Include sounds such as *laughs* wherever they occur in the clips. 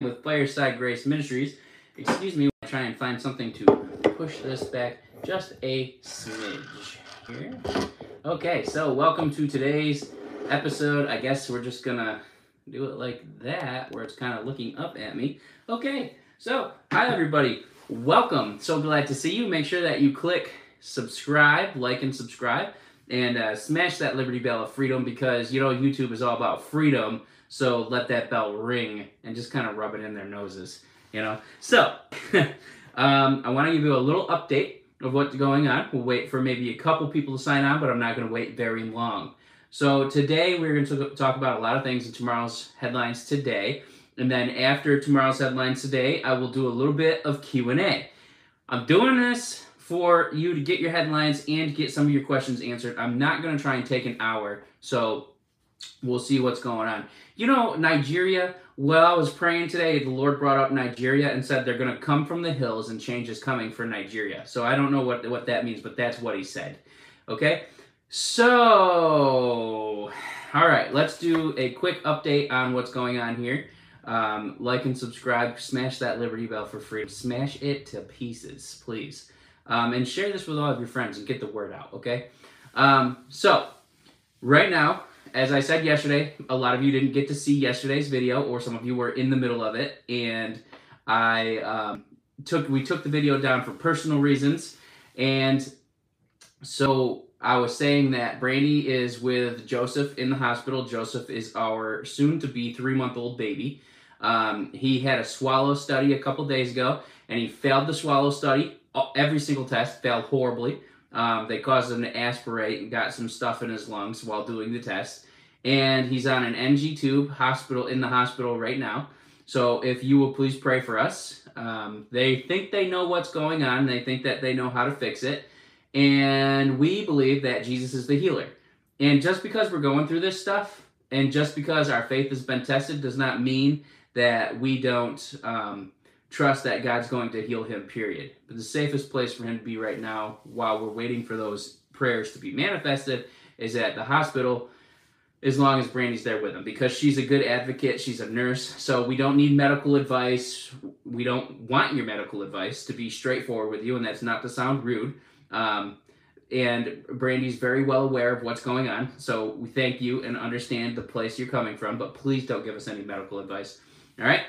with Fireside Grace Ministries. Excuse me, I try and find something to push this back just a smidge here. Okay, so welcome to today's episode. I guess we're just gonna do it like that, where it's kind of looking up at me. Okay, so hi everybody, welcome. So glad to see you. Make sure that you click subscribe, like, and subscribe, and uh, smash that Liberty Bell of Freedom because you know YouTube is all about freedom so let that bell ring and just kind of rub it in their noses, you know? So, *laughs* um, I want to give you a little update of what's going on. We'll wait for maybe a couple people to sign on, but I'm not going to wait very long. So today we're going to talk about a lot of things in tomorrow's headlines today. And then after tomorrow's headlines today, I will do a little bit of Q&A. I'm doing this for you to get your headlines and get some of your questions answered. I'm not going to try and take an hour. So we'll see what's going on. You know, Nigeria, well, I was praying today, the Lord brought up Nigeria and said they're going to come from the hills and change is coming for Nigeria. So I don't know what, what that means, but that's what he said. Okay? So, all right, let's do a quick update on what's going on here. Um, like and subscribe, smash that Liberty Bell for free. Smash it to pieces, please. Um, and share this with all of your friends and get the word out, okay? Um, so, right now, as I said yesterday, a lot of you didn't get to see yesterday's video, or some of you were in the middle of it, and I um, took we took the video down for personal reasons, and so I was saying that Brandy is with Joseph in the hospital. Joseph is our soon-to-be three-month-old baby. Um, he had a swallow study a couple days ago, and he failed the swallow study. Every single test failed horribly. Um, they caused him to aspirate and got some stuff in his lungs while doing the test. And he's on an NG tube hospital in the hospital right now. So if you will please pray for us. Um, they think they know what's going on. They think that they know how to fix it. And we believe that Jesus is the healer. And just because we're going through this stuff, and just because our faith has been tested, does not mean that we don't um, trust that God's going to heal him, period. But the safest place for him to be right now, while we're waiting for those prayers to be manifested, is at the hospital as long as Brandy's there with him because she's a good advocate. She's a nurse. So we don't need medical advice. We don't want your medical advice to be straightforward with you, and that's not to sound rude. Um, and Brandy's very well aware of what's going on. So we thank you and understand the place you're coming from, but please don't give us any medical advice. All right?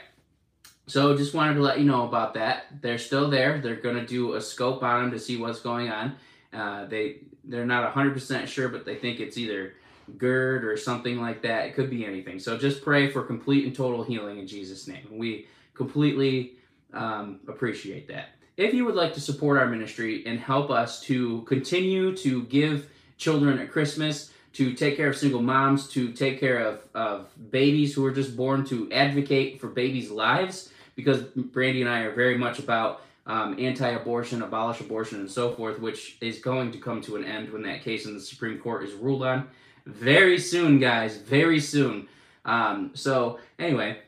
So just wanted to let you know about that. They're still there. They're going to do a scope on them to see what's going on. Uh, they they're not 100% sure, but they think it's either GERD or something like that. It could be anything. So just pray for complete and total healing in Jesus' name. We completely um, appreciate that. If you would like to support our ministry and help us to continue to give children at Christmas, to take care of single moms, to take care of, of babies who are just born, to advocate for babies' lives, because Brandy and I are very much about um, anti-abortion, abolish abortion, and so forth, which is going to come to an end when that case in the Supreme Court is ruled on very soon, guys. Very soon. Um, so anyway,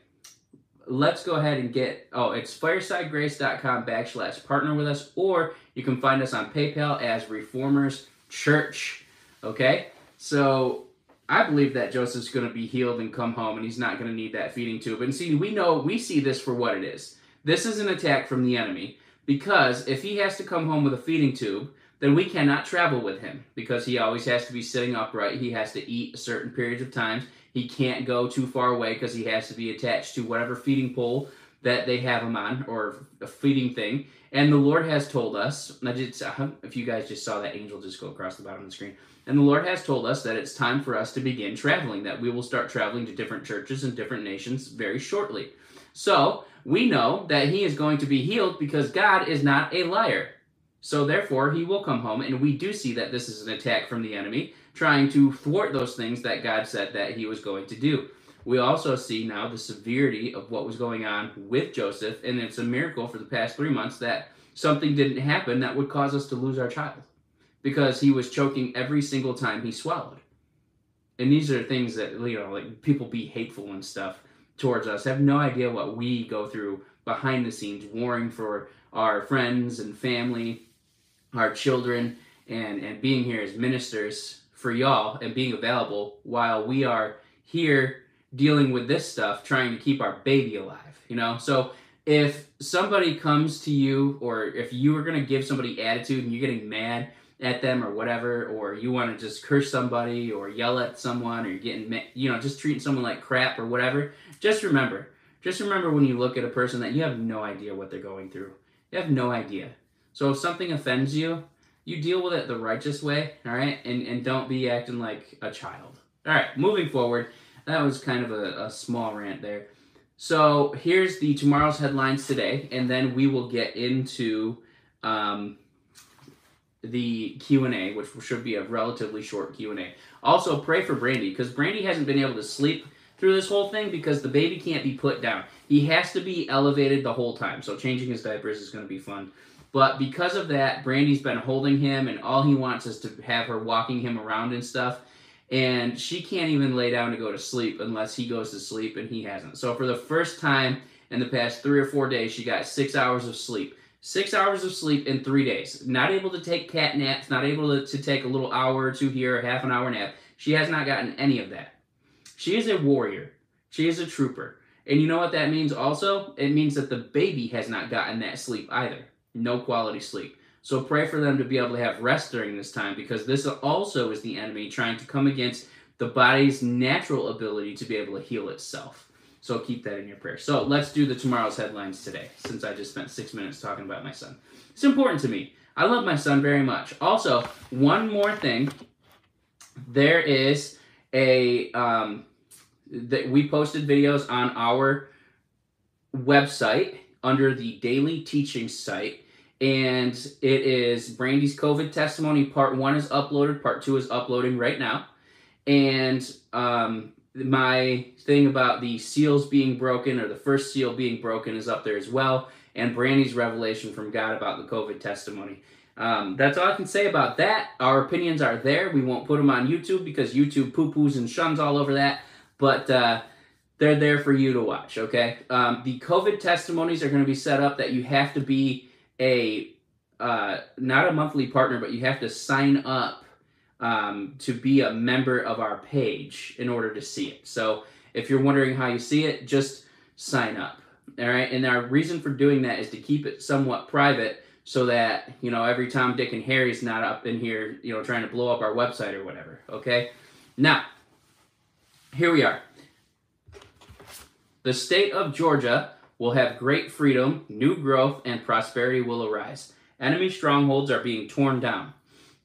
let's go ahead and get. Oh, it's firesidegrace.com backslash partner with us, or you can find us on PayPal as Reformers Church. Okay, so I believe that Joseph's going to be healed and come home, and he's not going to need that feeding tube. And see, we know we see this for what it is. This is an attack from the enemy because if he has to come home with a feeding tube, then we cannot travel with him because he always has to be sitting upright. He has to eat a certain periods of times. He can't go too far away because he has to be attached to whatever feeding pole that they have him on or a feeding thing. And the Lord has told us, I just, if you guys just saw that angel just go across the bottom of the screen, and the Lord has told us that it's time for us to begin traveling, that we will start traveling to different churches and different nations very shortly. So we know that he is going to be healed because God is not a liar. So therefore, he will come home, and we do see that this is an attack from the enemy, trying to thwart those things that God said that he was going to do. We also see now the severity of what was going on with Joseph, and it's a miracle for the past three months that something didn't happen that would cause us to lose our child because he was choking every single time he swallowed. And these are things that, you know, like people be hateful and stuff towards us, have no idea what we go through behind the scenes, warring for our friends and family, our children, and, and being here as ministers for y'all and being available while we are here dealing with this stuff, trying to keep our baby alive, you know? So if somebody comes to you, or if you are going to give somebody attitude and you're getting mad at them or whatever, or you want to just curse somebody or yell at someone or you're getting, you know, just treating someone like crap or whatever, just remember, just remember when you look at a person that you have no idea what they're going through. You have no idea. So if something offends you, you deal with it the righteous way, all right? And, and don't be acting like a child. All right, moving forward. That was kind of a, a small rant there. So here's the tomorrow's headlines today, and then we will get into um, the Q&A, which should be a relatively short Q&A. Also, pray for Brandy, because Brandy hasn't been able to sleep through this whole thing because the baby can't be put down. He has to be elevated the whole time, so changing his diapers is going to be fun. But because of that, Brandy's been holding him, and all he wants is to have her walking him around and stuff. And she can't even lay down to go to sleep unless he goes to sleep, and he hasn't. So for the first time in the past three or four days, she got six hours of sleep. Six hours of sleep in three days. Not able to take cat naps, not able to, to take a little hour or two here, a half an hour nap. She has not gotten any of that. She is a warrior. She is a trooper. And you know what that means also? It means that the baby has not gotten that sleep either no quality sleep. So pray for them to be able to have rest during this time because this also is the enemy trying to come against the body's natural ability to be able to heal itself. So keep that in your prayer. So let's do the tomorrow's headlines today since I just spent six minutes talking about my son. It's important to me. I love my son very much. Also, one more thing. There is a um, that we posted videos on our website under the daily teaching site and it is Brandy's COVID testimony. Part one is uploaded, part two is uploading right now. And um, my thing about the seals being broken or the first seal being broken is up there as well. And Brandy's revelation from God about the COVID testimony. Um, that's all I can say about that. Our opinions are there. We won't put them on YouTube because YouTube poo poos and shuns all over that. But uh, they're there for you to watch, okay? Um, the COVID testimonies are going to be set up that you have to be a uh, not a monthly partner, but you have to sign up um, to be a member of our page in order to see it. So if you're wondering how you see it, just sign up. All right, and our reason for doing that is to keep it somewhat private, so that you know every Tom, Dick, and Harry's not up in here, you know, trying to blow up our website or whatever. Okay, now here we are. The state of Georgia will have great freedom, new growth, and prosperity will arise. Enemy strongholds are being torn down.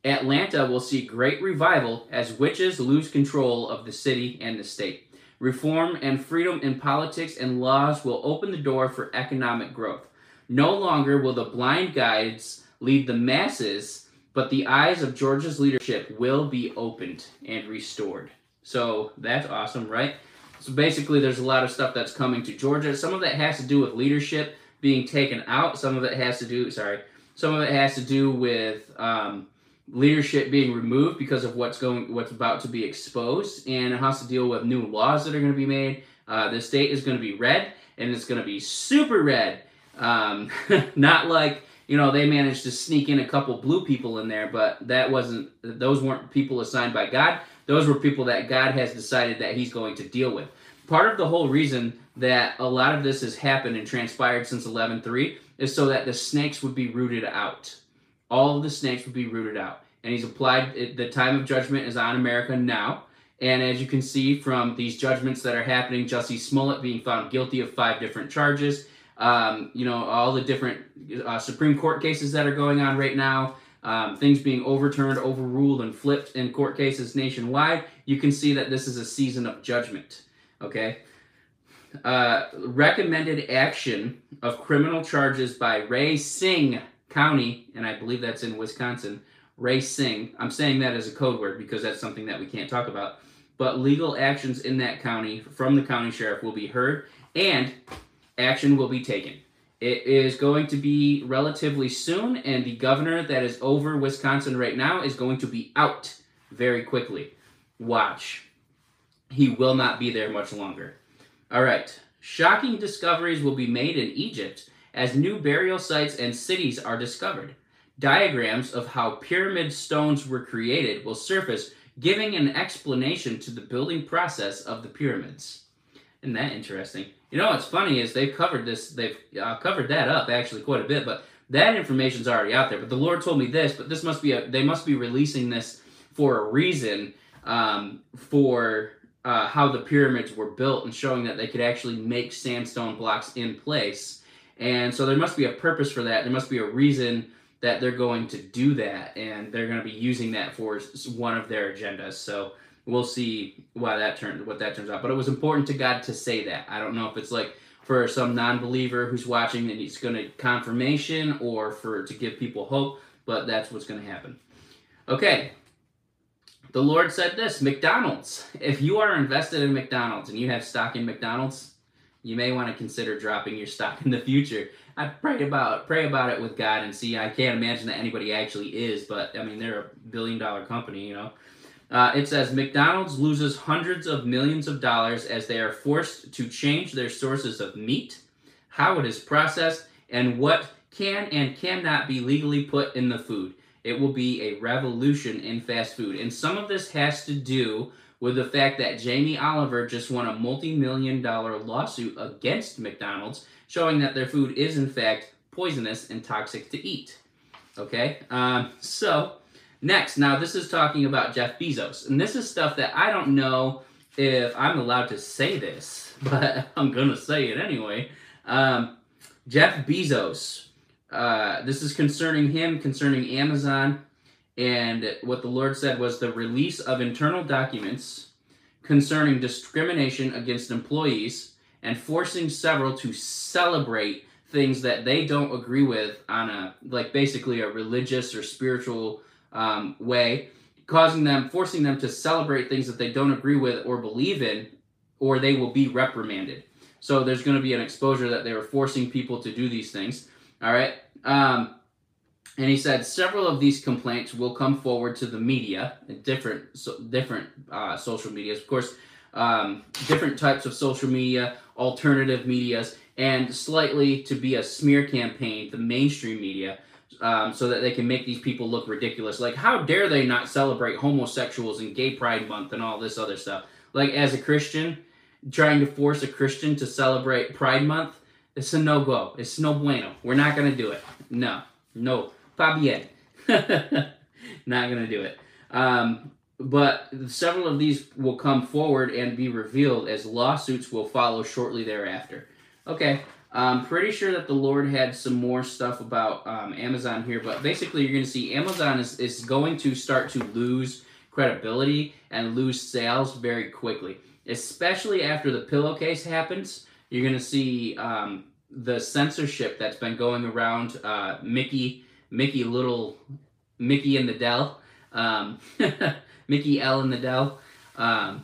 Atlanta will see great revival as witches lose control of the city and the state. Reform and freedom in politics and laws will open the door for economic growth. No longer will the blind guides lead the masses, but the eyes of Georgia's leadership will be opened and restored. So that's awesome, right? So basically, there's a lot of stuff that's coming to Georgia. Some of that has to do with leadership being taken out. Some of it has to do, sorry, some of it has to do with um, leadership being removed because of what's going, what's about to be exposed, and it has to deal with new laws that are going to be made. Uh, the state is going to be red, and it's going to be super red. Um, *laughs* not like you know they managed to sneak in a couple blue people in there, but that wasn't; those weren't people assigned by God. Those were people that God has decided that He's going to deal with. Part of the whole reason that a lot of this has happened and transpired since 11.3 is so that the snakes would be rooted out. All of the snakes would be rooted out. And he's applied, the time of judgment is on America now. And as you can see from these judgments that are happening, Jussie Smollett being found guilty of five different charges, um, you know, all the different uh, Supreme Court cases that are going on right now, um, things being overturned, overruled, and flipped in court cases nationwide, you can see that this is a season of judgment. Okay? Uh, recommended action of criminal charges by Racine County, and I believe that's in Wisconsin. Racine. I'm saying that as a code word because that's something that we can't talk about. But legal actions in that county from the county sheriff will be heard and action will be taken. It is going to be relatively soon, and the governor that is over Wisconsin right now is going to be out very quickly. Watch. He will not be there much longer. All right. Shocking discoveries will be made in Egypt as new burial sites and cities are discovered. Diagrams of how pyramid stones were created will surface, giving an explanation to the building process of the pyramids. Isn't that interesting? You know what's funny is they've covered this. They've uh, covered that up actually quite a bit, but that information's already out there. But the Lord told me this. But this must be a. They must be releasing this for a reason. Um, for uh, how the pyramids were built and showing that they could actually make sandstone blocks in place. And so there must be a purpose for that. There must be a reason that they're going to do that, and they're going to be using that for one of their agendas. So we'll see why that turns what that turns out. But it was important to God to say that. I don't know if it's like for some non-believer who's watching and he's going to confirmation or for to give people hope, but that's what's going to happen. Okay. The Lord said this, McDonald's. If you are invested in McDonald's and you have stock in McDonald's, you may want to consider dropping your stock in the future. I pray about pray about it with God and see. I can't imagine that anybody actually is, but I mean they're a billion dollar company, you know. Uh, it says McDonald's loses hundreds of millions of dollars as they are forced to change their sources of meat, how it is processed, and what can and cannot be legally put in the food. It will be a revolution in fast food. And some of this has to do with the fact that Jamie Oliver just won a multi million dollar lawsuit against McDonald's, showing that their food is, in fact, poisonous and toxic to eat. Okay? Um, so Next, now this is talking about Jeff Bezos, and this is stuff that I don't know if I'm allowed to say this, *laughs* but I'm gonna say it anyway. Um, Jeff Bezos, uh, this is concerning him, concerning Amazon, and what the Lord said was the release of internal documents concerning discrimination against employees and forcing several to celebrate things that they don't agree with on a like basically a religious or spiritual um, way, causing them, forcing them to celebrate things that they don't agree with or believe in, or they will be reprimanded. So there's going to be an exposure that they were forcing people to do these things. All right. Um, and he said several of these complaints will come forward to the media, different so, different uh, social medias, of course, um, different types of social media, alternative medias, and slightly to be a smear campaign, the mainstream media um, so that they can make these people look ridiculous. Like, how dare they not celebrate homosexuals and Gay Pride Month and all this other stuff? Like, as a Christian, trying to force a Christian to celebrate Pride Month, it's a no go. It's no bueno. We're not going to do it. No, no. Pas bien. *laughs* not to do it. Um, but several of these will come forward and be revealed as lawsuits will follow shortly thereafter. Okay, I'm pretty sure that the Lord had some more stuff about um, Amazon here, but basically, you're going to see Amazon is, is going to start to lose credibility and lose sales very quickly, especially after the pillowcase happens. You're going to see um, the censorship that's been going around uh, Mickey, Mickey Little, Mickey in the Dell, um, *laughs* Mickey L in the Dell. Um,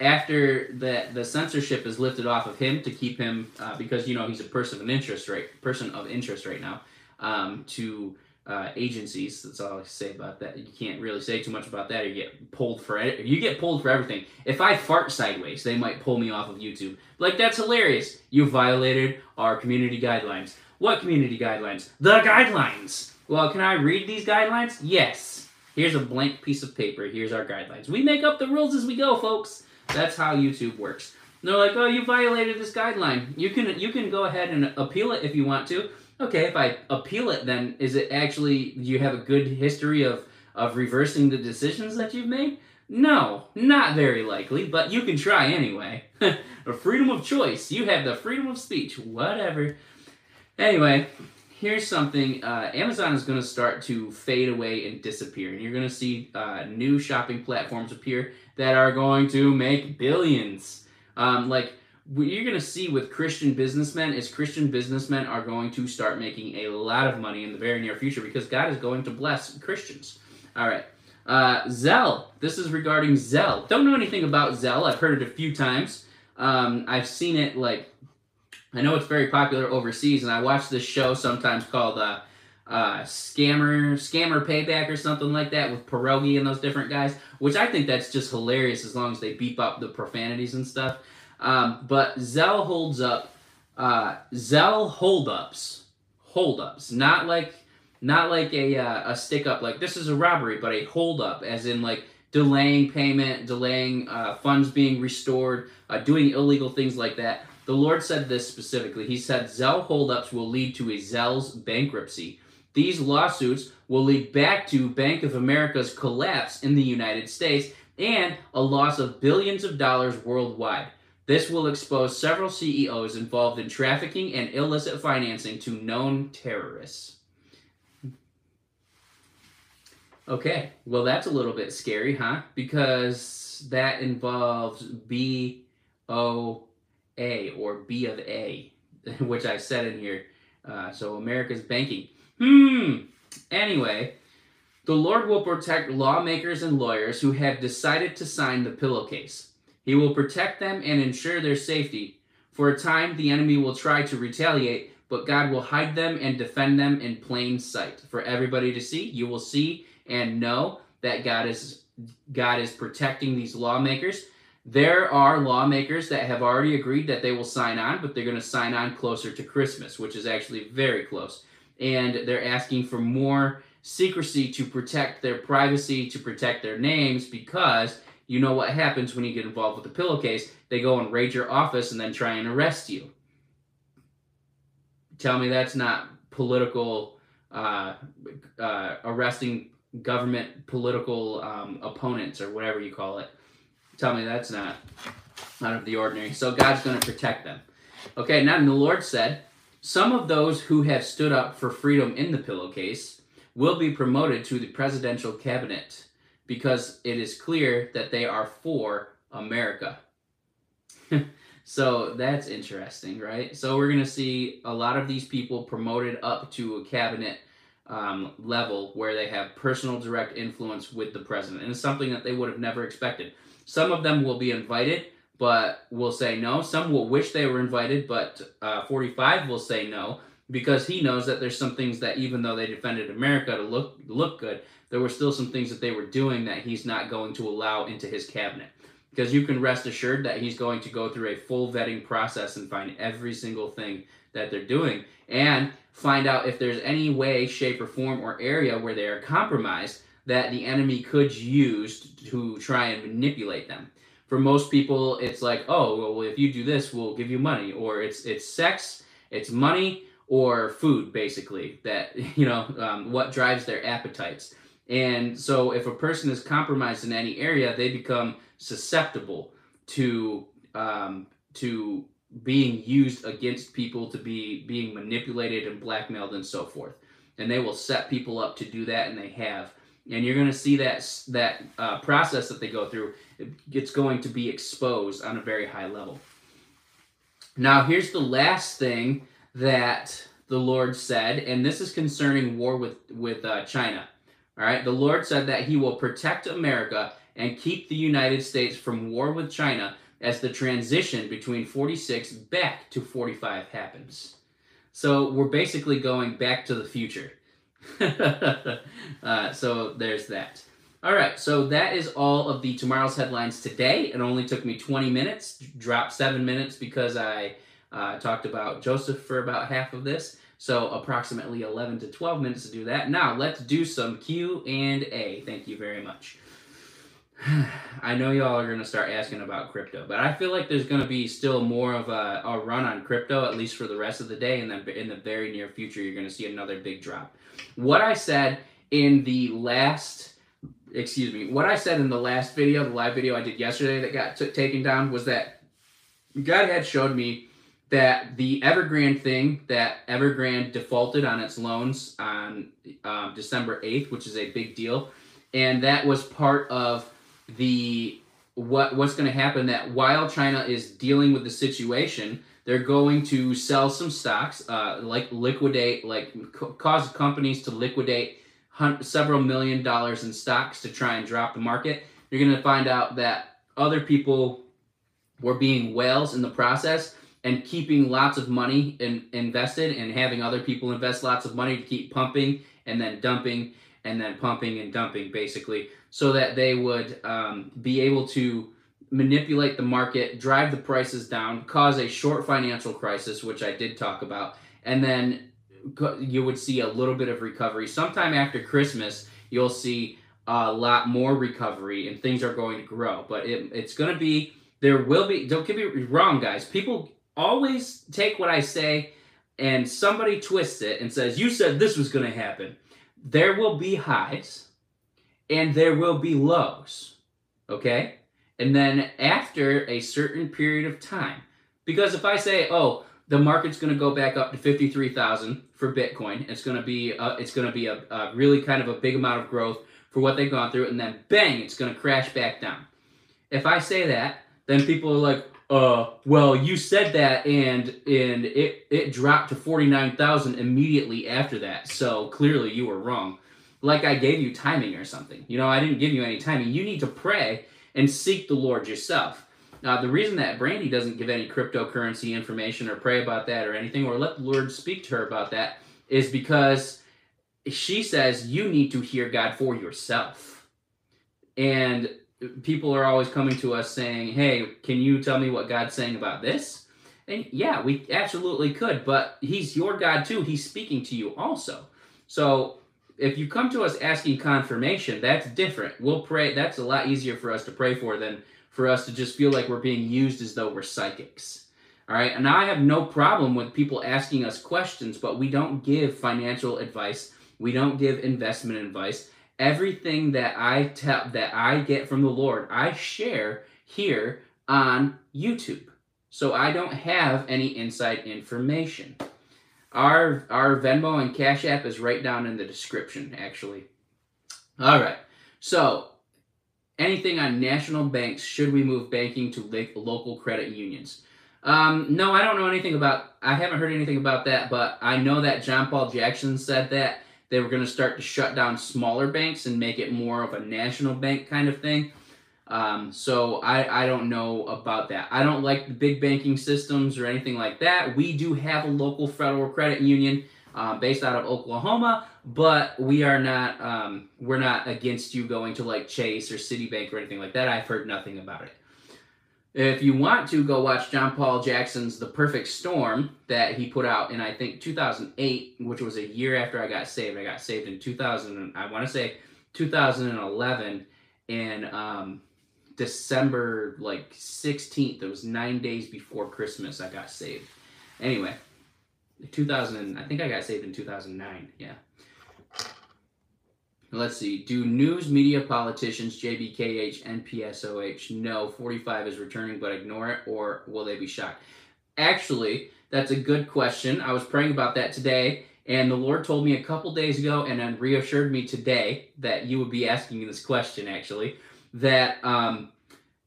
after the the censorship is lifted off of him to keep him uh, because you know he's a person of interest right person of interest right now um, to uh, agencies. That's all I say about that. You can't really say too much about that or you get pulled for it. You get pulled for everything if I fart sideways they might pull me off of YouTube. Like that's hilarious. You violated our community guidelines what community guidelines the guidelines well can I read these guidelines yes here's a blank piece of paper here's our guidelines we make up the rules as we go folks that's how YouTube works. And they're like, oh, you violated this guideline. You can you can go ahead and appeal it if you want to. Okay, if I appeal it, then is it actually do you have a good history of of reversing the decisions that you've made? No, not very likely, but you can try anyway. *laughs* a freedom of choice. You have the freedom of speech. Whatever. Anyway, here's something uh, Amazon is going to start to fade away and disappear. And you're going to see uh, new shopping platforms appear that are going to make billions. Um, like what you're going to see with Christian businessmen is Christian businessmen are going to start making a lot of money in the very near future because God is going to bless Christians. All right. Uh. This is regarding Zelle. Don't know anything about Zelle. I've heard it a few times. Um, I've seen it like I know it's very popular overseas, and I watch this show sometimes called uh, uh, Scammer Scammer Payback or something like that with Pierogi and those different guys, which I think that's just hilarious as long as they beep up the profanities and stuff. Um, but Zelle holds up. Uh, Zelle holdups, holdups, not like not like a uh, a stick up like this is a robbery, but a holdup as in like delaying payment, delaying uh, funds being restored, uh, doing illegal things like that. The Lord said this specifically. He said, Zelle holdups will lead to a Zelle's bankruptcy. These lawsuits will lead back to Bank of America's collapse in the United States and a loss of billions of dollars worldwide. This will expose several CEOs involved in trafficking and illicit financing to known terrorists. Okay, well, that's a little bit scary, huh? Because that involves B O A or B of A, *laughs* which I said in here. Uh, so America's banking. Hmm. Anyway, the Lord will protect lawmakers and lawyers who have decided to sign the pillowcase. He will protect them and ensure their safety. For a time, the enemy will try to retaliate, but God will hide them and defend them in plain sight for everybody to see. You will see and know that God is God is protecting these lawmakers. There are lawmakers that have already agreed that they will sign on, but they're going to sign on closer to Christmas, which is actually very close. And they're asking for more secrecy to protect their privacy, to protect their names, because you know what happens when you get involved with a pillowcase. They go and raid your office and then try and arrest you. Tell me that's not political uh, uh, arresting government political um, opponents or whatever you call it. Tell me that's not out of the ordinary. So God's going to protect them. Okay, now the Lord said, some of those who have stood up for freedom in the pillowcase will be promoted to the presidential cabinet because it is clear that they are for America. *laughs* so that's interesting, right? So we're going to see a lot of these people promoted up to a cabinet um, level where they have personal direct influence with the president. And it's something that they would have never expected. Some of them will be invited, but will say no. Some will wish they were invited, but uh, 45 will say no because he knows that there's some things that even though they defended America to look look good, there were still some things that they were doing that he's not going to allow into his cabinet. Because you can rest assured that he's going to go through a full vetting process and find every single thing that they're doing and find out if there's any way, shape, or form or area where they are compromised that the enemy could use to try and manipulate them. For most people, it's like, oh, well, if you do this, we'll give you money, or it's it's sex, it's money, or food, basically. That *laughs* you know um, what drives their appetites. And so, if a person is compromised in any area, they become susceptible to um, to being used against people to be being manipulated and blackmailed and so forth. And they will set people up to do that, and they have. And you're going to see that that uh, process that they go through. It's going to be exposed on a very high level. Now, here's the last thing that the Lord said, and this is concerning war with with uh, China. All right, the Lord said that He will protect America and keep the United States from war with China as the transition between 46 back to 45 happens. So we're basically going back to the future. *laughs* uh, so there's that. All right, so that is all of the tomorrow's headlines today. It only took me 20 minutes, dropped seven minutes because I uh, talked about Joseph for about half of this. So approximately 11 to 12 minutes to do that. Now let's do some Q and A. Thank you very much. *sighs* I know y'all are to start asking about crypto, but I feel like there's to be still more of a, a, run on crypto, at least for the rest of the day. And then in the very near future, you're to see another big drop. What I said in the last, excuse me, what I said in the last video, the live video I did yesterday that got t- taken down was that God had showed me that the Evergrande thing, that Evergrande defaulted on its loans on um, December 8th, which is a big deal. And that was part of the what what's going to happen that while China is dealing with the situation, they're going to sell some stocks, uh, like liquidate, like cause companies to liquidate hun- several million dollars in stocks to try and drop the market. You're going to find out that other people were being whales in the process and keeping lots of money in, invested and having other people invest lots of money to keep pumping and then dumping and then pumping and dumping basically so that they would um, be able to manipulate the market, drive the prices down, cause a short financial crisis, which I did talk about, and then you would see a little bit of recovery. Sometime after Christmas, you'll see a lot more recovery and things are going to grow. But it, it's going to be, there will be, don't get me wrong, guys. People always take what I say and somebody twists it and says, You said this was going to happen. There will be highs and there will be lows. Okay? And then after a certain period of time, because if I say, oh, the market's going to go back up to 53,000 for Bitcoin, it's going to be a, it's going to be a, a really kind of a big amount of growth for what they've gone through, and then bang, it's going to crash back down. If I say that, then people are like, uh, well, you said that, and and it it dropped to 49,000 immediately after that, so clearly you were wrong. Like I gave you timing or something. You know, I didn't give you any timing. You need to pray and seek the Lord yourself. Now, the reason that Brandy doesn't give any cryptocurrency information or pray about that or anything or let the Lord speak to her about that is because she says you need to hear God for yourself. And people are always coming to us saying, hey, can you tell me what God's saying about this? And yeah, we absolutely could, but He's your God too. He's speaking to you also. So if you come to us asking confirmation, that's different. We'll pray. That's a lot easier for us to pray for than for us to just feel like we're being used as though we're psychics. All right. And I have no problem with people asking us questions, but we don't give financial advice. We don't give investment advice. Everything that I tell that I get from the Lord, I share here on YouTube. So I don't have any inside information. Our our Venmo and Cash App is right down in the description, actually. All right. So, anything on national banks? Should we move banking to local credit unions? Um, no, I don't know anything about. I haven't heard anything about that, but I know that John Paul Jackson said that they were going to start to shut down smaller banks and make it more of a national bank kind of thing. Um, so I, I don't know about that. I don't like the big banking systems or anything like that. We do have a local federal credit union um, based out of Oklahoma, but we are not um, we're not against you going to like Chase or Citibank or anything like that. I've heard nothing about it. If you want to go watch John Paul Jackson's The Perfect Storm that he put out in I think 2008, which was a year after I got saved. I got saved in 2000. I want to say 2011, and um, December like 16th. It was nine days before Christmas. I got saved. Anyway, 2000. I think I got saved in 2009. Yeah. Let's see. Do news media politicians JBKH and PSOH know 45 is returning but ignore it, or will they be shocked? Actually, that's a good question. I was praying about that today, and the Lord told me a couple days ago and then reassured me today that you would be asking this question, actually that um,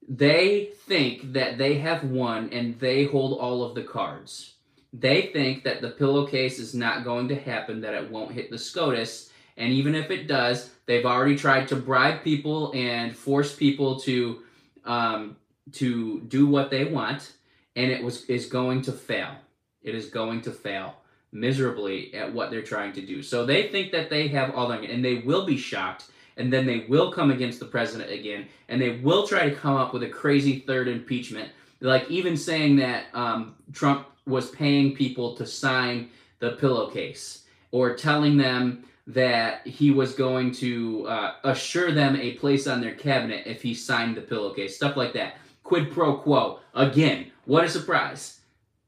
they think that they have won and they hold all of the cards. They think that the pillowcase is not going to happen, that it won't hit the SCOTUS, and even if it does, they've already tried to bribe people and force people to um, to do what they want, and it was is going to fail. It is going to fail miserably at what they're trying to do. So they think that they have all their, and they will be shocked and then they will come against the president again, and they will try to come up with a crazy third impeachment. Like even saying that um, Trump was paying people to sign the pillowcase, or telling them that he was going to uh, assure them a place on their cabinet if he signed the pillowcase, stuff like that. Quid pro quo. Again, what a surprise.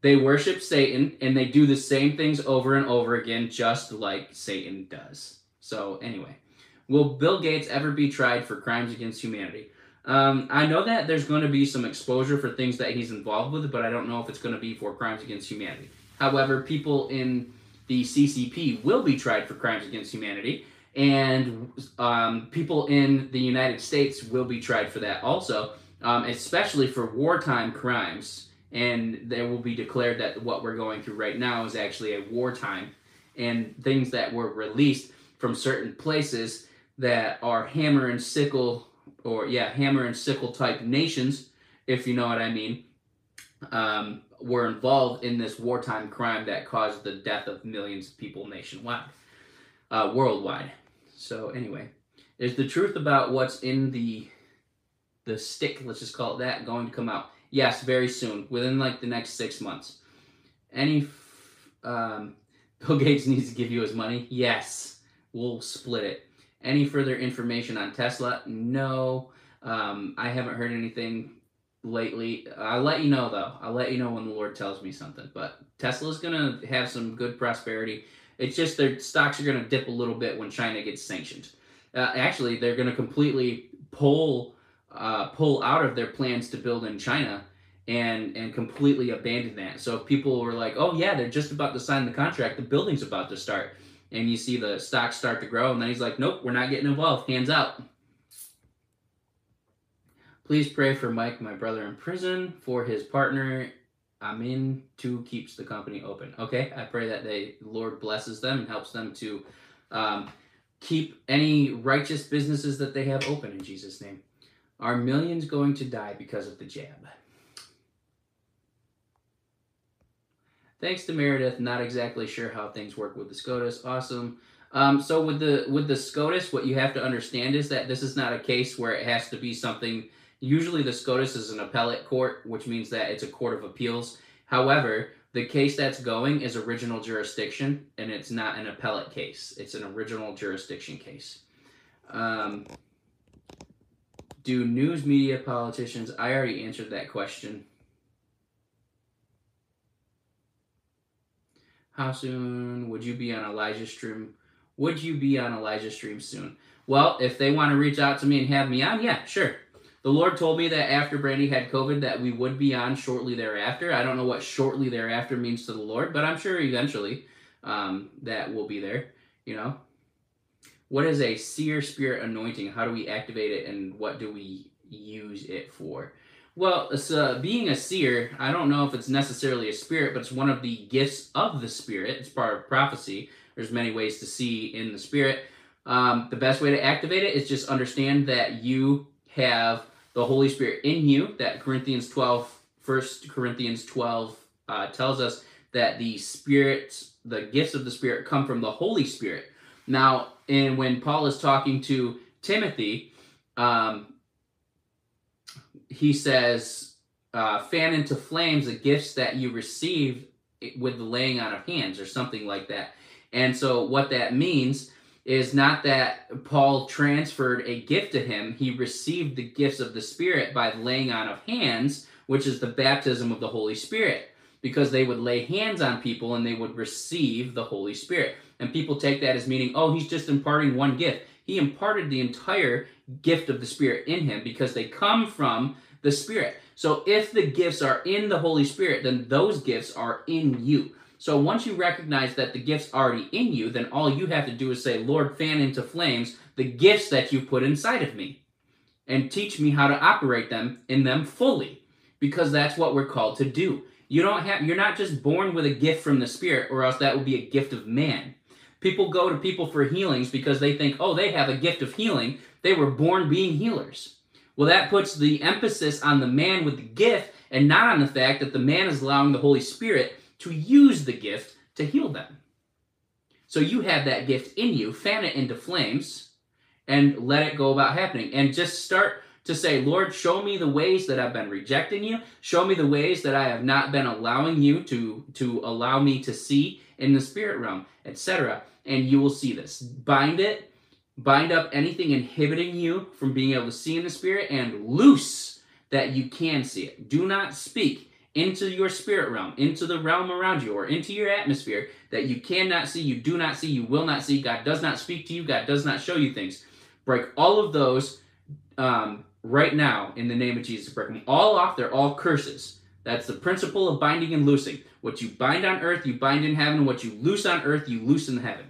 They worship Satan and they do the same things over and over again, just like Satan does. So, anyway. Will Bill Gates ever be tried for crimes against humanity? Um, I know that there's going to be some exposure for things that he's involved with, but I don't know if it's going to be for crimes against humanity. However, people in the CCP will be tried for crimes against humanity, and um, people in the United States will be tried for that also, um, especially for wartime crimes. And there will be declared that what we're going through right now is actually a wartime, and things that were released from certain places that are hammer and sickle, or yeah, hammer and sickle type nations, if you know what I mean, um, were involved in this wartime crime that caused the death of millions of people nationwide, uh, worldwide. So anyway, is the truth about what's in the the stick, let's just call it that, going to come out? Yes, very soon, within like the next six months. Any um, *laughs* Bill Gates needs to give you his money? Yes, we'll split it Any further information on Tesla? No. Um, I haven't heard anything lately. I'll let you know though. I'll let you know when the Lord tells me something. But Tesla's gonna have some good prosperity. It's just their stocks are gonna dip a little bit when China gets sanctioned. Uh, actually, they're gonna completely pull uh, pull out of their plans to build in China and and completely abandon that. So people were like, "Oh yeah, they're just about to sign the contract. The building's about to start," and you see the stocks start to grow, and then he's like, "Nope, we're not getting involved. Hands out." Please pray for Mike, my brother in prison, for his partner i Amin to keeps the company open. Okay, I pray that they Lord blesses them and helps them to um, keep any righteous businesses that they have open in Jesus' name. Are millions going to die because of the jab? Thanks to Meredith. Not exactly sure how things work with the SCOTUS. Awesome. Um, so with the with the SCOTUS, what you have to understand is that this is not a case where it has to be something Usually, the SCOTUS is an appellate court, which means that it's a court of appeals. However, the case that's going is original jurisdiction, and it's not an appellate case. It's an original jurisdiction case. Um, do news media politicians? I already answered that question. How soon would you be on Elijah stream? Would you be on Elijah stream soon? Well, if they want to reach out to me and have me on, yeah, sure. The Lord told me that after Brandy had COVID that we would be on shortly thereafter. I don't know what shortly thereafter means to the Lord, but I'm sure eventually um, that will be there. You know, what is a seer spirit anointing? How do we activate it, and what do we use it for? Well, uh, being a seer, I don't know if it's necessarily a spirit, but it's one of the gifts of the spirit. It's part of prophecy. There's many ways to see in the spirit. Um, the best way to activate it is just understand that you have the Holy Spirit in you. That Corinthians 12, 1 Corinthians 12 uh, tells us that the Spirit, the gifts of the Spirit come from the Holy Spirit. Now, and when Paul is talking to Timothy, um, he says, uh, fan into flames the gifts that you received with the laying on of hands, or something like that. And so, what that means is not that Paul transferred a gift to him. He received the gifts of the Spirit by laying on of hands, which is the baptism of the Holy Spirit, because they would lay hands on people and they would receive the Holy Spirit. And people take that as meaning, oh, he's just imparting one gift. He imparted the entire gift of the Spirit in him because they come from the Spirit. So if the gifts are in the Holy Spirit, then those gifts are in you. So once you recognize that the gift's already in you, then all you have to do is say, Lord, fan into flames the gifts that you put inside of me and teach me how to operate them in them fully because that's what we're called to do. You don't have you're not just born with a gift from the spirit or else that would be a gift of man. People go to people for healings because they think, "Oh, they have a gift of healing. They were born being healers." Well, that puts the emphasis on the man with the gift and not on the fact that the man is allowing the Holy Spirit to use the gift to heal them. So you have that gift in you, fan it into flames, and let it go about happening. And just start to say, Lord, show me the ways that I've been rejecting you. Show me the ways that I have not been allowing you to, to allow me to see in the spirit realm, etc. And you will see this. Bind it, bind up anything inhibiting you from being able to see in the spirit, and loose that you can see it. Do not speak into your spirit realm, into the realm around you, or into your atmosphere that you cannot see, you do not see, you will not see. God does not speak to you, God does not show you things. Break all of those um, right now in the name of Jesus. Break them all off. They're all curses. That's the principle of binding and loosing. What you bind on earth, you bind in heaven. What you loose on earth, you loose in heaven.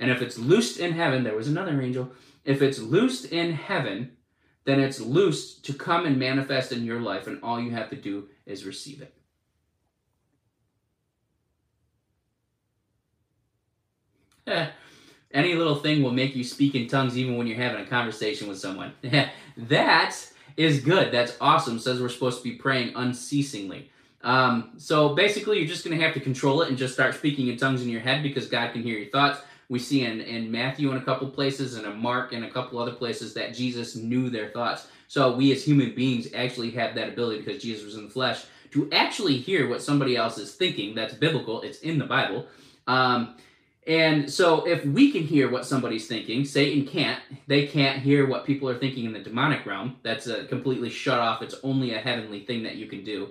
And if it's loosed in heaven, there was another angel. If it's loosed in heaven, then it's loosed to come and manifest in your life, and all you have to do is receive it. *laughs* Any little thing will make you speak in tongues even when you're having a conversation with someone. *laughs* that is good. That's awesome. Says we're supposed to be praying unceasingly. Um, so basically, you're just going to have to control it and just start speaking in tongues in your head because God can hear your thoughts. We see in, in Matthew in a couple places and in Mark and a couple other places that Jesus knew their thoughts. So we as human beings actually have that ability because Jesus was in the flesh to actually hear what somebody else is thinking. That's biblical. It's in the Bible. Um, And so if we can hear what somebody's thinking, Satan can't. They can't hear what people are thinking in the demonic realm. That's a completely shut off. It's only a heavenly thing that you can do.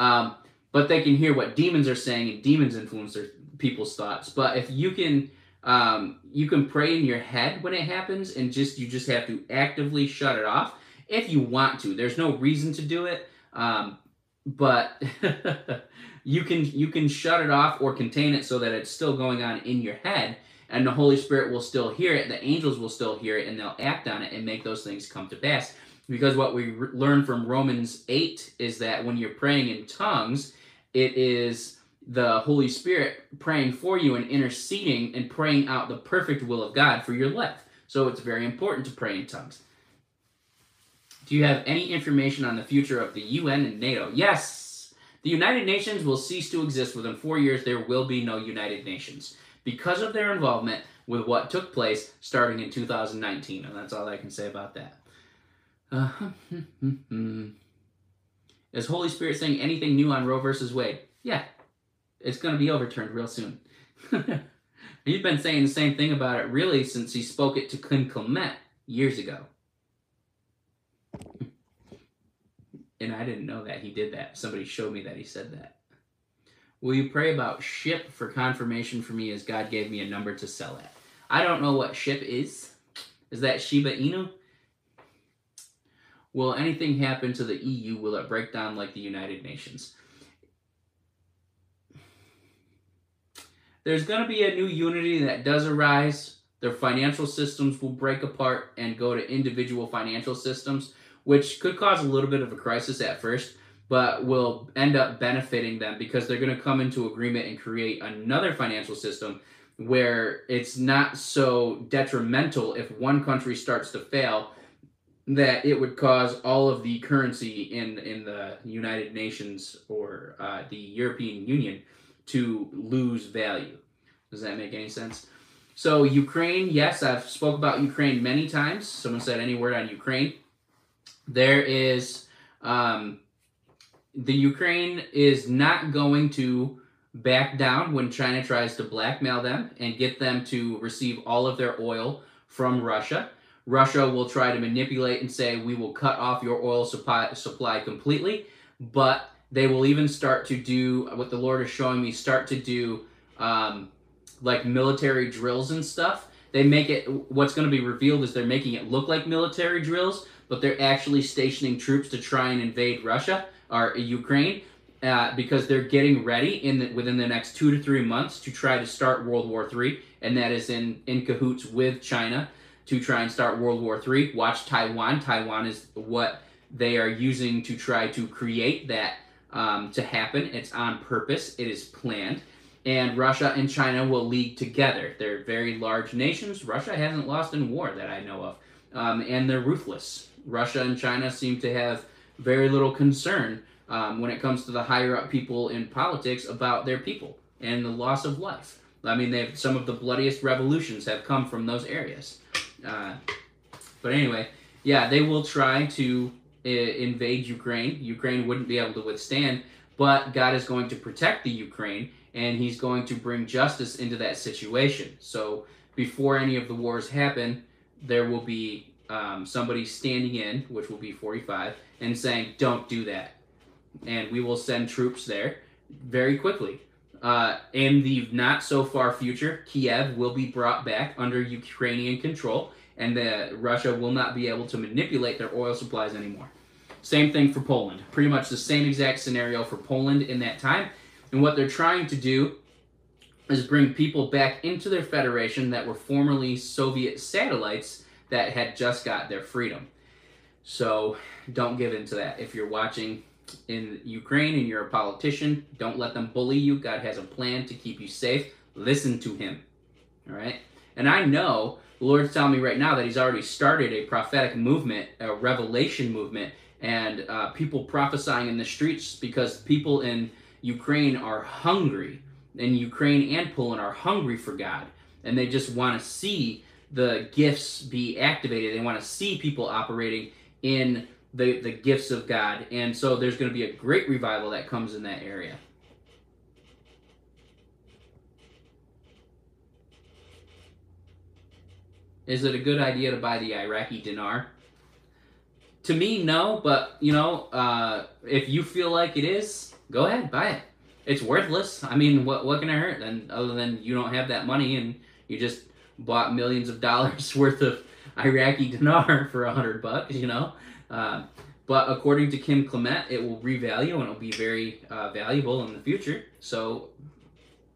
Um, but they can hear what demons are saying, and demons influence their people's thoughts. But if you can, um, you can pray in your head when it happens, and just you just have to actively shut it off if you want to. There's no reason to do it, um, but *laughs* you can you can shut it off or contain it so that it's still going on in your head and the holy spirit will still hear it the angels will still hear it and they'll act on it and make those things come to pass because what we re- learn from romans 8 is that when you're praying in tongues it is the holy spirit praying for you and interceding and praying out the perfect will of god for your life so it's very important to pray in tongues do you have any information on the future of the un and nato yes the United Nations will cease to exist within four years. There will be no United Nations because of their involvement with what took place starting in 2019. And that's all I can say about that. Uh, *laughs* hmm, hmm, hmm. Is Holy Spirit saying anything new on Roe versus Wade? Yeah, it's going to be overturned real soon. *laughs* He's been saying the same thing about it really since he spoke it to Kim Clement years ago. And I didn't know that he did that. Somebody showed me that he said that. Will you pray about ship for confirmation for me as God gave me a number to sell at? I don't know what ship is. Is that Shiba Inu? Will anything happen to the EU? Will it break down like the United Nations? There's going to be a new unity that does arise. Their financial systems will break apart and go to individual financial systems which could cause a little bit of a crisis at first, but will end up benefiting them because they're going to come into agreement and create another financial system where it's not so detrimental if one country starts to fail that it would cause all of the currency in in the United Nations or uh, the European Union to lose value. Does that make any sense? So Ukraine, yes, I've spoke about Ukraine many times. Someone said any word on Ukraine. There is um, the Ukraine is not going to back down when China tries to blackmail them and get them to receive all of their oil from Russia. Russia will try to manipulate and say, we will cut off your oil supply, supply completely, but they will even start to do what the Lord is showing me start to do um, like military drills and stuff. They make it, what's going to be revealed is they're making it look like military drills, but they're actually stationing troops to try and invade Russia or Ukraine uh, because they're getting ready in the, within the next two to three months to try to start World War III, and that is in in cahoots with China to try and start World War III. Watch Taiwan. Taiwan is what they are using to try to create that um, to happen. It's on purpose. It is planned. And Russia and China will league together. They're very large nations. Russia hasn't lost in war that I know of. Um, and they're ruthless. Russia and China seem to have very little concern um, when it comes to the higher up people in politics about their people and the loss of life. I mean, they have, some of the bloodiest revolutions have come from those areas. Uh, but anyway, yeah, they will try to invade Ukraine. Ukraine wouldn't be able to withstand, but God is going to protect the Ukraine and He's going to bring justice into that situation. So before any of the wars happen, there will be um, somebody standing in, which will be 45, and saying, don't do that. And we will send troops there very quickly. Uh, in the not so far future, Kiev will be brought back under Ukrainian control, and that Russia will not be able to manipulate their oil supplies anymore. Same thing for Poland. Pretty much the same exact scenario for Poland in that time. And what they're trying to do is bring people back into their federation that were formerly Soviet satellites that had just got their freedom. So don't give in to that. If you're watching in Ukraine and you're a politician, don't let them bully you. God has a plan to keep you safe. Listen to Him. All right? And I know the Lord's telling me right now that He's already started a prophetic movement, a revelation movement, and uh, people prophesying in the streets because people in Ukraine are hungry. And Ukraine and Poland are hungry for God. And they just want to see the gifts be activated. They want to see people operating in the, the gifts of God. And so there's going to be a great revival that comes in that area. Is it a good idea to buy the Iraqi dinar? To me, no. But you know, uh, if you feel like it is, go ahead, buy it. It's worthless. I mean, what what can it hurt? Then other than you don't have that money and you just bought millions of dollars *laughs* worth of Iraqi dinar *laughs* for a hundred bucks, you know. Uh, but according to Kim Clement, it will revalue and it'll be very uh, valuable in the future. So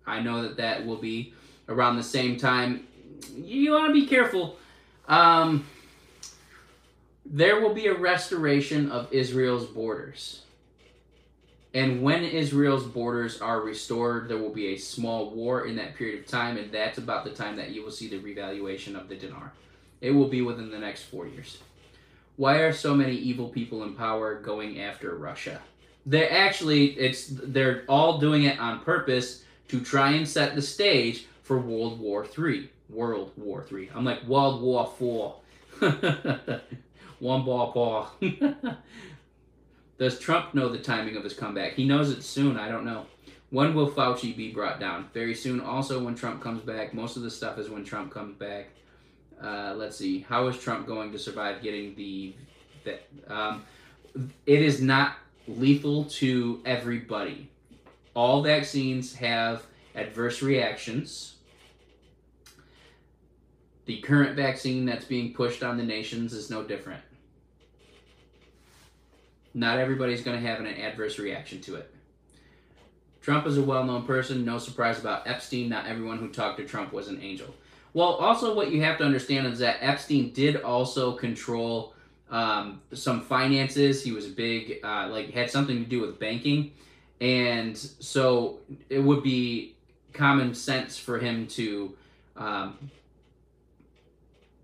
I know that that will be around the same time. You want to be careful. Um, there will be a restoration of Israel's borders. And when Israel's borders are restored, there will be a small war in that period of time, and that's about the time that you will see the revaluation of the dinar. It will be within the next four years. Why are so many evil people in power going after Russia? They're actually it's they're all doing it on purpose to try and set the stage for World War Three. World War Three. I'm like World War Four. *laughs* One ball ball. *laughs* Does Trump know the timing of his comeback? He knows it soon. I don't know. When will Fauci be brought down? Very soon. Also, when Trump comes back. Most of the stuff is when Trump comes back. Uh, let's see. How is Trump going to survive getting the? the um, it is not lethal to everybody. All vaccines have adverse reactions. The current vaccine that's being pushed on the nations is no different. Not everybody's going to have an adverse reaction to it. Trump is a well known person. No surprise about Epstein. Not everyone who talked to Trump was an angel. Well, also, what you have to understand is that Epstein did also control um, some finances. He was big, uh, like, had something to do with banking. And so it would be common sense for him to um,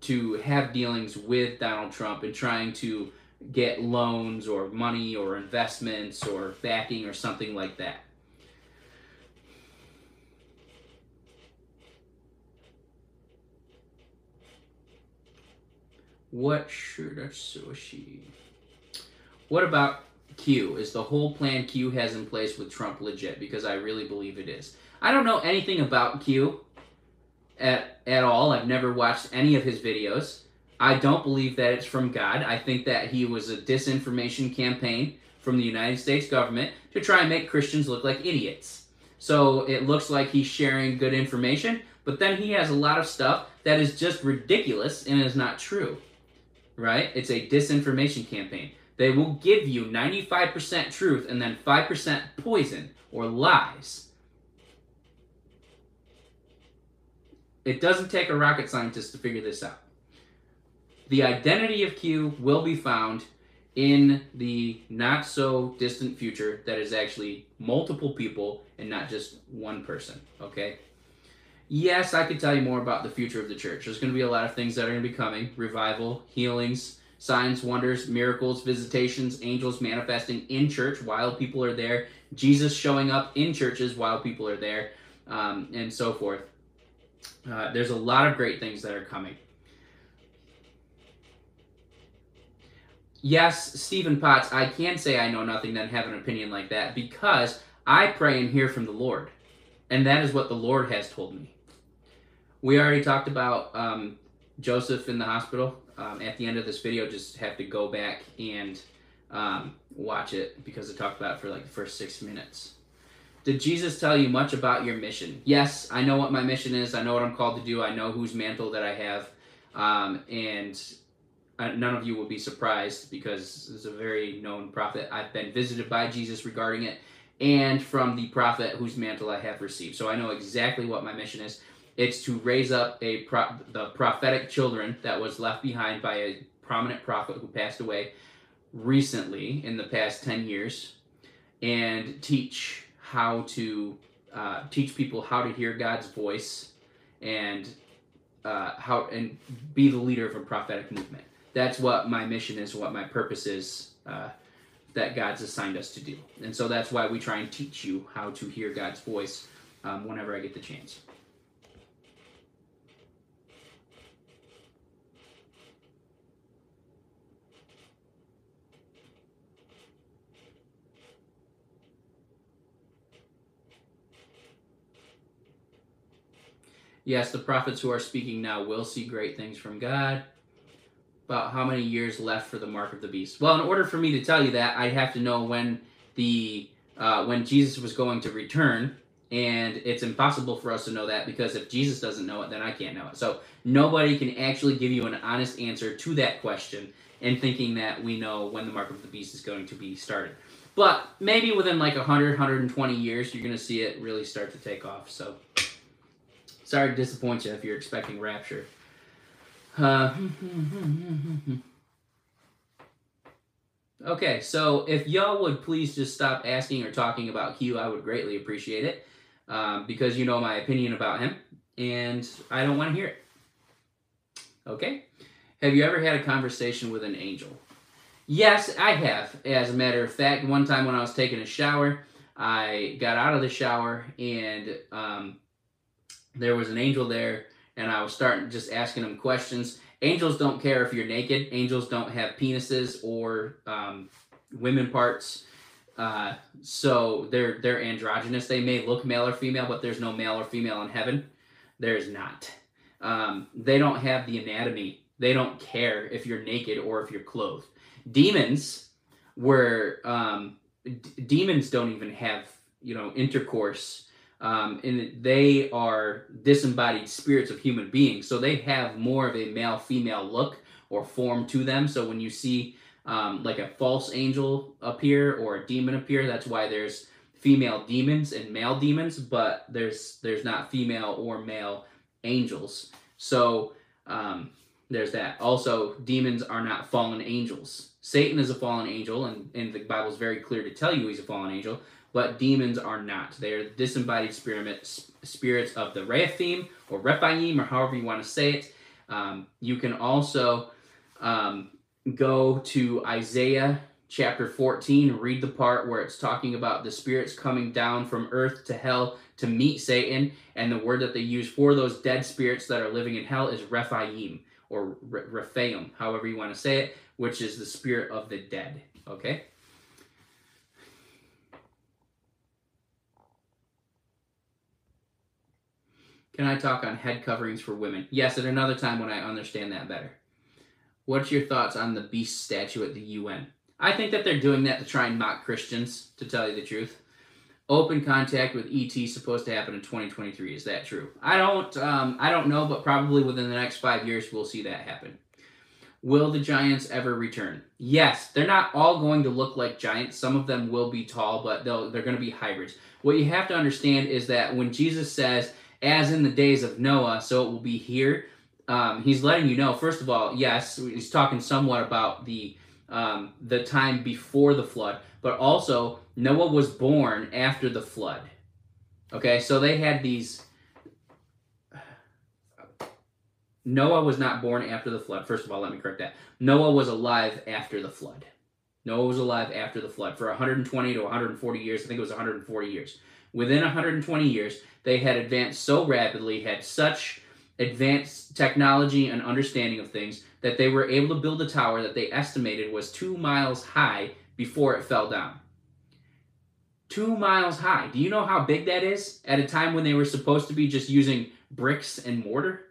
to have dealings with Donald Trump and trying to get loans or money or investments or backing or something like that. What should a sushi? What about Q? Is the whole plan Q has in place with Trump legit? Because I really believe it is. I don't know anything about Q at, at all. I've never watched any of his videos. I don't believe that it's from God. I think that he was a disinformation campaign from the United States government to try and make Christians look like idiots. So it looks like he's sharing good information, but then he has a lot of stuff that is just ridiculous and is not true right? It's a disinformation campaign. They will give you 95% truth and then 5% poison or lies. It doesn't take a rocket scientist to figure this out. The identity of Q will be found in the not so distant future that is actually multiple people and not just one person, okay? yes, I could tell you more about the future of the church. There's going to be a lot of things that are going to be coming revival, healings, signs, wonders, miracles, visitations, angels manifesting in church while people are there, Jesus showing up in churches while people are there, um, and so forth. Uh, there's a lot of great things that are coming. Yes, Stephen Potts, I can say I know nothing, then have an opinion like that because I pray and hear from the Lord. And that is what the Lord has told me. We already talked about um, Joseph in the hospital. Um, at the end of this video, just have to go back and um, watch it because I talked about it for like the first six minutes. Did Jesus tell you much about your mission? Yes, I know what my mission is. I know what I'm called to do. I know whose mantle that I have. Um, and uh, none of you will be surprised because it's a very known prophet. I've been visited by Jesus regarding it and from the prophet whose mantle I have received. So I know exactly what my mission is. It's to raise up a pro- the prophetic children that was left behind by a prominent prophet who passed away recently in the past 10 years and teach how to uh, teach people how to hear God's voice and uh, how and be the leader of a prophetic movement. That's what my mission is, what my purpose is uh, that God's assigned us to do. And so that's why we try and teach you how to hear God's voice um, whenever I get the chance. Yes, the prophets who are speaking now will see great things from God. About how many years left for the mark of the beast? Well, in order for me to tell you that, I have to know when the uh, when Jesus was going to return, and it's impossible for us to know that because if Jesus doesn't know it, then I can't know it. So nobody can actually give you an honest answer to that question, and thinking that we know when the mark of the beast is going to be started. But maybe within like 100, 120 years, you're going to see it really start to take off. So sorry to disappoint you if you're expecting rapture. Uh, *laughs* okay, so if y'all would please just stop asking or talking about Q, I would greatly appreciate it. Um, because you know my opinion about him, and I don't want to hear it. Okay? Have you ever had a conversation with an angel? Yes, I have. As a matter of fact, one time when I was taking a shower, I got out of the shower and um, there was an angel there, and I was starting just asking him questions. Angels don't care if you're naked. Angels don't have penises or um, women parts. Uh, so they're they're androgynous. They may look male or female, but there's no male or female in heaven. There's not. Um, they don't have the anatomy. They don't care if you're naked or if you're clothed. Demons were um, d- demons don't even have you know intercourse um, and they are disembodied spirits of human beings. So they have more of a male female look or form to them. So when you see um, like a false angel appear or a demon appear, that's why there's female demons and male demons, but there's there's not female or male angels. So um, there's that. Also, demons are not fallen angels. Satan is a fallen angel, and, and the Bible is very clear to tell you he's a fallen angel but demons are not. They are disembodied spirit, spirits of the Rephaim or Rephaim or however you want to say it. Um, you can also um, go to Isaiah chapter 14, read the part where it's talking about the spirits coming down from earth to hell to meet Satan, and the word that they use for those dead spirits that are living in hell is Rephaim or Rephaim, however you want to say it, which is the spirit of the dead. Okay? Can I talk on head coverings for women? Yes, at another time when I understand that better. What's your thoughts on the beast statue at the UN? I think that they're doing that to try and mock Christians, to tell you the truth. Open contact with ET supposed to happen in 2023. Is that true? I don't. Um, I don't know, but probably within the next five years we'll see that happen. Will the giants ever return? Yes, they're not all going to look like giants. Some of them will be tall, but they'll they're going to be hybrids. What you have to understand is that when Jesus says as in the days of Noah, so it will be here. Um, he's letting you know, first of all, yes, he's talking somewhat about the um, the time before the flood, but also Noah was born after the flood. Okay, so they had these. Noah was not born after the flood. First of all, let me correct that. Noah was alive after the flood. Noah was alive after the flood for 120 to 140 years. I think it was 140 years. Within 120 years, they had advanced so rapidly, had such advanced technology and understanding of things that they were able to build a tower that they estimated was two miles high before it fell down. Two miles high. Do you know how big that is at a time when they were supposed to be just using bricks and mortar?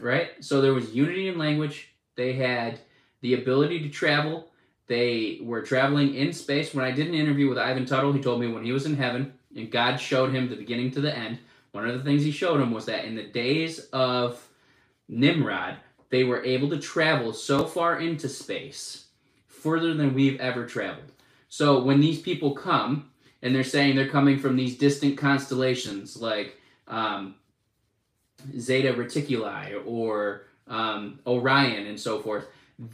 Right? So there was unity in language. They had the ability to travel. They were traveling in space. When I did an interview with Ivan Tuttle, he told me when he was in heaven, and God showed him the beginning to the end. One of the things he showed him was that in the days of Nimrod, they were able to travel so far into space, further than we've ever traveled. So when these people come, and they're saying they're coming from these distant constellations like um, Zeta Reticuli or um, Orion and so forth,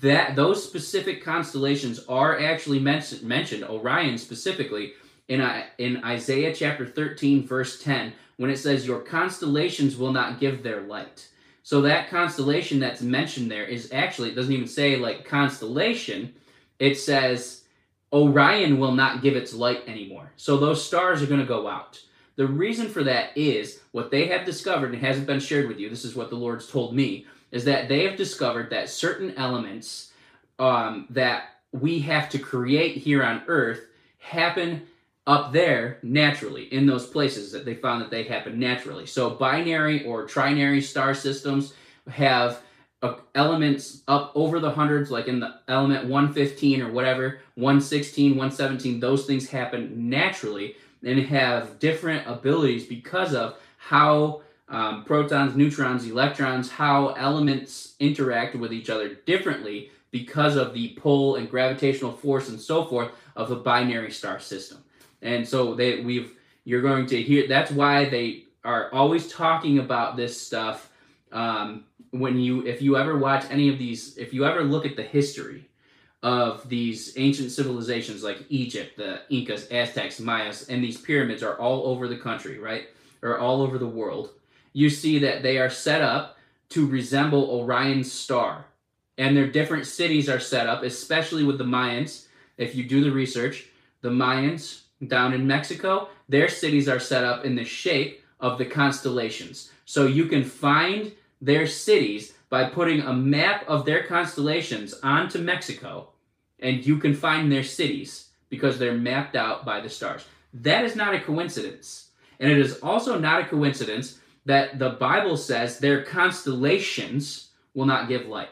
that those specific constellations are actually mentioned. Orion specifically in, uh, in Isaiah chapter 13, verse 10, when it says, Your constellations will not give their light. So that constellation that's mentioned there is actually, it doesn't even say like constellation, it says Orion will not give its light anymore. So those stars are going to go out. The reason for that is what they have discovered, and hasn't been shared with you, this is what the Lord's told me, is that they have discovered that certain elements um, that we have to create here on earth happen up there naturally in those places that they found that they happen naturally. So binary or trinary star systems have uh, elements up over the hundreds, like in the element 115 or whatever, 116, 117, those things happen naturally and have different abilities because of how um, protons, neutrons, electrons, how elements interact with each other differently because of the pull and gravitational force and so forth of a binary star system. And so they we've you're going to hear that's why they are always talking about this stuff um, when you if you ever watch any of these if you ever look at the history of these ancient civilizations like Egypt, the Incas, Aztecs, Mayas, and these pyramids are all over the country, right? Or all over the world. You see that they are set up to resemble Orion's star. And their different cities are set up, especially with the Mayans. If you do the research, the Mayans down in Mexico, their cities are set up in the shape of the constellations. So you can find their cities by putting a map of their constellations onto Mexico, and you can find their cities because they're mapped out by the stars. That is not a coincidence. And it is also not a coincidence that the Bible says their constellations will not give light.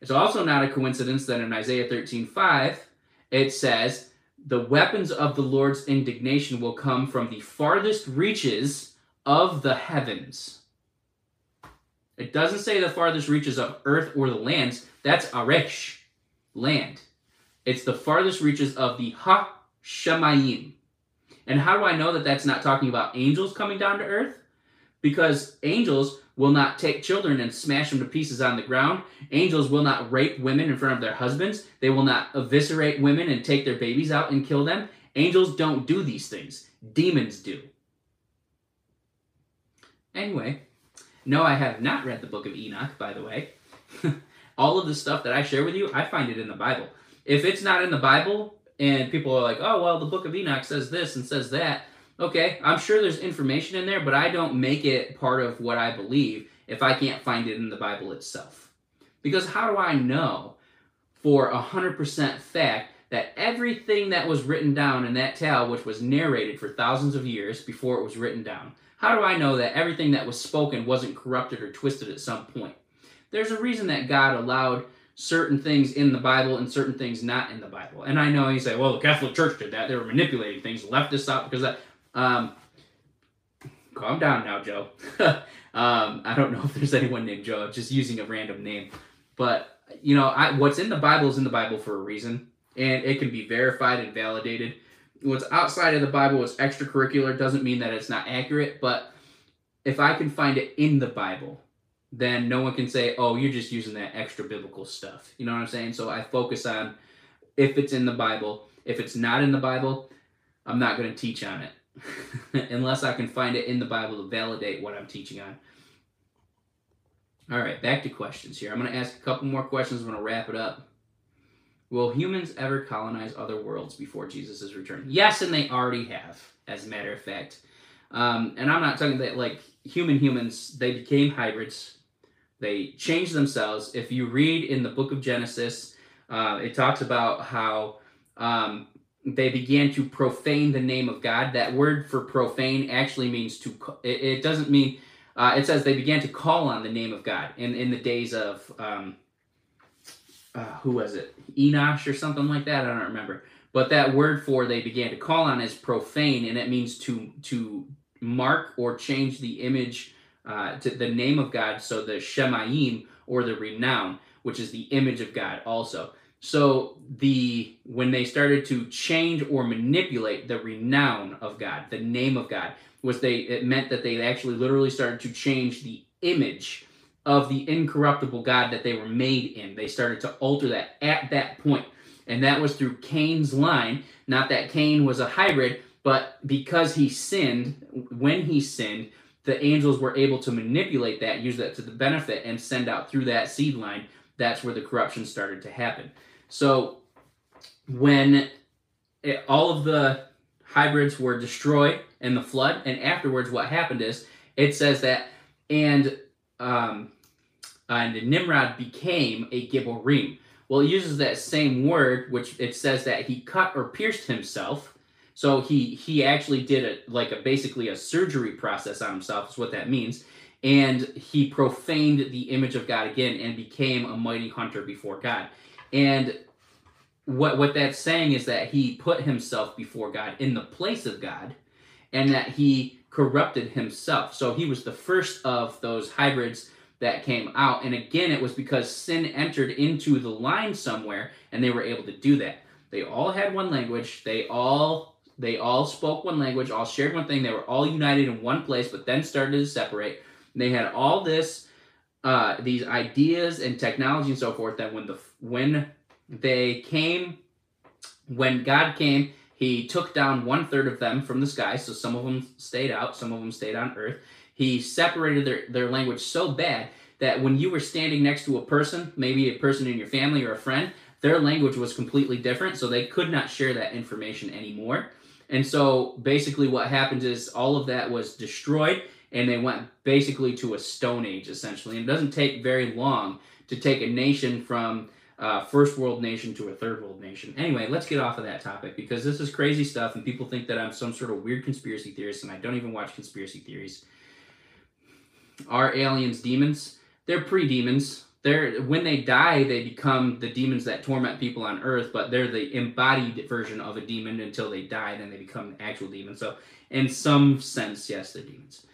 It's also not a coincidence that in Isaiah 13 5, it says, The weapons of the Lord's indignation will come from the farthest reaches of the heavens. It doesn't say the farthest reaches of earth or the lands. That's Aresh, land. It's the farthest reaches of the Ha Shemayim. And how do I know that that's not talking about angels coming down to earth? Because angels will not take children and smash them to pieces on the ground. Angels will not rape women in front of their husbands. They will not eviscerate women and take their babies out and kill them. Angels don't do these things, demons do. Anyway, no, I have not read the book of Enoch, by the way. *laughs* All of the stuff that I share with you, I find it in the Bible. If it's not in the Bible and people are like, oh, well, the book of Enoch says this and says that, okay, I'm sure there's information in there, but I don't make it part of what I believe if I can't find it in the Bible itself. Because how do I know for 100% fact that everything that was written down in that tale, which was narrated for thousands of years before it was written down, how do I know that everything that was spoken wasn't corrupted or twisted at some point? There's a reason that God allowed certain things in the Bible and certain things not in the Bible. And I know you say, well, the Catholic Church did that. They were manipulating things, left this out because that. Um, calm down now, Joe. *laughs* um, I don't know if there's anyone named Joe. I'm just using a random name. But, you know, I, what's in the Bible is in the Bible for a reason. And it can be verified and validated what's outside of the Bible what's extracurricular doesn't mean that it's not accurate, but if I can find it in the Bible, then no one can say, "Oh, you're just using that extra biblical stuff." You know what I'm saying? So I focus on if it's in the Bible. If it's not in the Bible, I'm not going to teach on it *laughs* unless I can find it in the Bible to validate what I'm teaching on. All right, back to questions here. I'm going to ask a couple more questions. I'm going to wrap it up. Will humans ever colonize other worlds before Jesus' return? Yes, and they already have, as a matter of fact. Um, and I'm not talking that like human humans, they became hybrids. They changed themselves. If you read in the book of Genesis, uh, it talks about how um, they began to profane the name of God. That word for profane actually means to, it, it doesn't mean, uh, it says they began to call on the name of God in, in the days of, um, uh, who was it? Enosh or something like that. I don't remember. But that word for they began to call on is profane, and it means to to mark or change the image uh, to the name of God. So the Shemayim or the renown, which is the image of God, also. So the when they started to change or manipulate the renown of God, the name of God, was they it meant that they actually literally started to change the image of the incorruptible God that they were made in. They started to alter that at that point. And that was through Cain's line. Not that Cain was a hybrid, but because he sinned, when he sinned, the angels were able to manipulate that, use that to the benefit, and send out through that seed line. That's where the corruption started to happen. So when it, all of the hybrids were destroyed in the flood, and afterwards, what happened is it says that, and um, and Nimrod became a Gibborim. Well, it uses that same word, which it says that he cut or pierced himself. So he he actually did a like a basically a surgery process on himself is what that means. And he profaned the image of God again and became a mighty hunter before God. And what what that's saying is that he put himself before God in the place of God and that he corrupted himself. So he was the first of those hybrids that came out. And again, it was because sin entered into the line somewhere and they were able to do that. They all had one language. They all they all spoke one language, all shared one thing. They were all united in one place, but then started to separate. And They had all this uh, these ideas and technology and so forth that when the when they came when God came, he took down one third of them from the sky, so some of them stayed out, some of them stayed on earth. He separated their, their language so bad that when you were standing next to a person, maybe a person in your family or a friend, their language was completely different, so they could not share that information anymore. And so basically, what happened is all of that was destroyed, and they went basically to a stone age, essentially. And it doesn't take very long to take a nation from uh, first world nation to a third world nation. Anyway, let's get off of that topic because this is crazy stuff, and people think that I'm some sort of weird conspiracy theorist, and I don't even watch conspiracy theories. Are aliens demons? They're pre demons. They're when they die, they become the demons that torment people on Earth, but they're the embodied version of a demon until they die. Then they become actual demons. So, in some sense, yes, they're demons.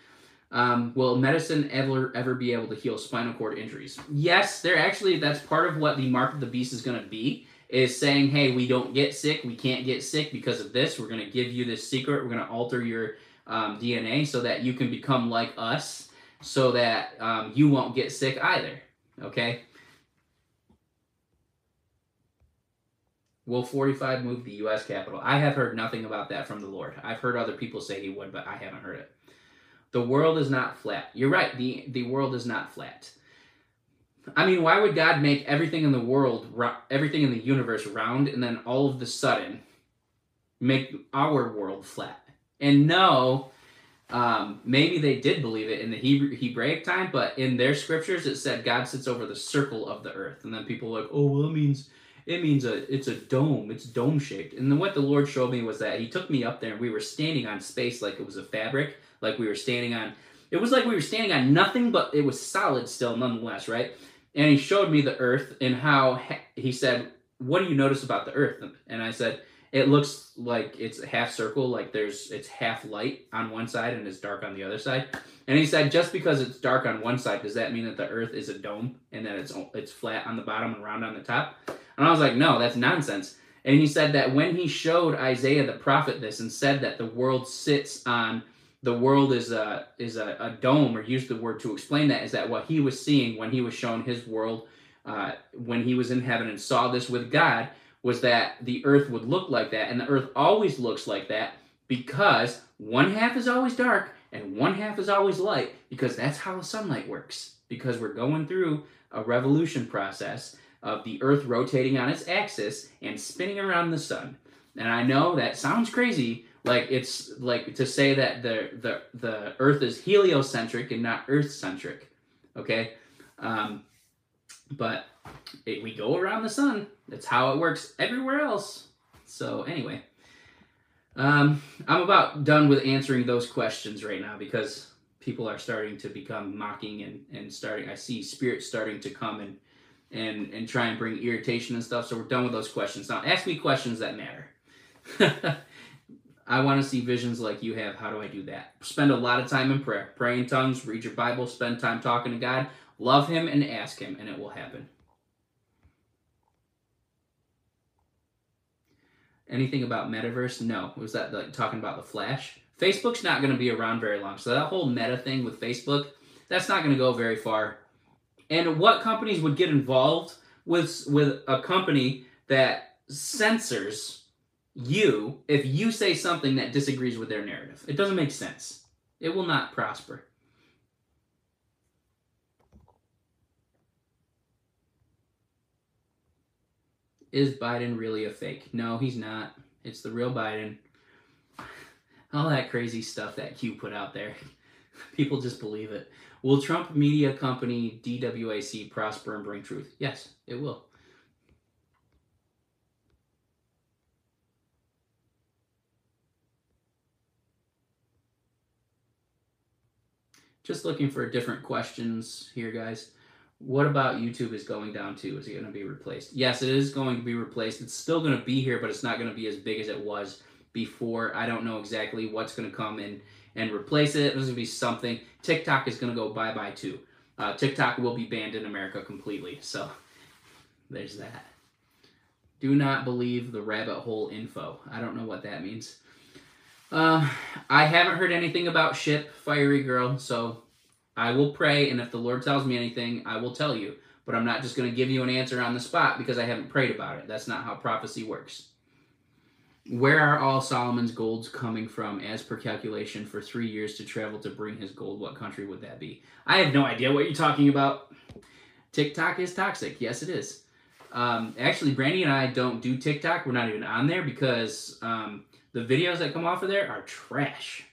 Um, will medicine ever ever be able to heal spinal cord injuries? Yes, they're actually that's part of what the mark of the beast is going to be. Is saying, hey, we don't get sick, we can't get sick because of this. We're going to give you this secret. We're going to alter your um, DNA so that you can become like us, so that um, you won't get sick either. Okay. Will 45 move the U.S. Capitol? I have heard nothing about that from the Lord. I've heard other people say he would, but I haven't heard it. The world is not flat. You're right. The the world is not flat. I mean, why would God make everything in the world, everything in the universe round, and then all of the sudden make our world flat? And no, um, maybe they did believe it in the Hebrew, Hebraic time, but in their scriptures it said God sits over the circle of the earth, and then people were like, oh well, it means it means a it's a dome, it's dome shaped. And then what the Lord showed me was that He took me up there, and we were standing on space like it was a fabric, like we were standing on. It was like we were standing on nothing, but it was solid still, nonetheless, right? And He showed me the earth and how He said, "What do you notice about the earth?" And I said it looks like it's a half circle, like there's it's half light on one side and it's dark on the other side. And he said, just because it's dark on one side, does that mean that the Earth is a dome and that it's it's flat on the bottom and round on the top? And I was like, no, that's nonsense. And he said that when he showed Isaiah the prophet this and said that the world sits on the world is a is a, a dome, or used the word to explain that, is that what he was seeing when he was shown his world uh, when he was in heaven and saw this with God was that the earth would look like that, and the earth always looks like that because one half is always dark and one half is always light because that's how sunlight works. Because we're going through a revolution process of the earth rotating on its axis and spinning around the sun. And I know that sounds crazy, like it's like to say that the the the earth is heliocentric and not earth centric. Okay? Um, but it, we go around the sun. That's how it works everywhere else. So anyway, um, I'm about done with answering those questions right now because people are starting to become mocking and, and starting. I see spirits starting to come and and and try and bring irritation and stuff. So we're done with those questions now. Ask me questions that matter. *laughs* I want to see visions like you have. How do I do that? Spend a lot of time in prayer. Pray in tongues, read your Bible, spend time talking to God, love Him, and ask Him, and it will happen. anything about metaverse? No. Was that like talking about the Flash? Facebook's not going to be around very long. So that whole meta thing with Facebook, that's not going to go very far. And what companies would get involved with with a company that censors you if you say something that disagrees with their narrative? It doesn't make sense. It will not prosper. Is Biden really a fake? No, he's not. It's the real Biden. All that crazy stuff that Q put out there. *laughs* People just believe it. Will Trump media company DWAC prosper and bring truth? Yes, it will. Just looking for different questions here, guys. What about YouTube is going down too? Is it going to be replaced? Yes, it is going to be replaced. It's still going to be here, but it's not going to be as big as it was before. I don't know exactly what's going to come in and replace it. There's to be something. TikTok is to go bye bye too. Uh, TikTok will be banned in America completely. So *laughs* there's that. Do not believe the rabbit hole info. I don't know what that means. Uh, I haven't heard anything about ship Fiery Girl, so I will pray, and if the Lord tells me anything, I will tell you. But I'm not just going to give you an answer on the spot because I haven't prayed about it. That's not how prophecy works. Where are all Solomon's golds coming from as per calculation for three years to travel to bring his gold? What country would that be? I have no idea what you're talking about. TikTok is toxic. Yes, it is. Um, actually, Brandy and I don't do TikTok. We're not even on there because um, the videos that come off of there are trash.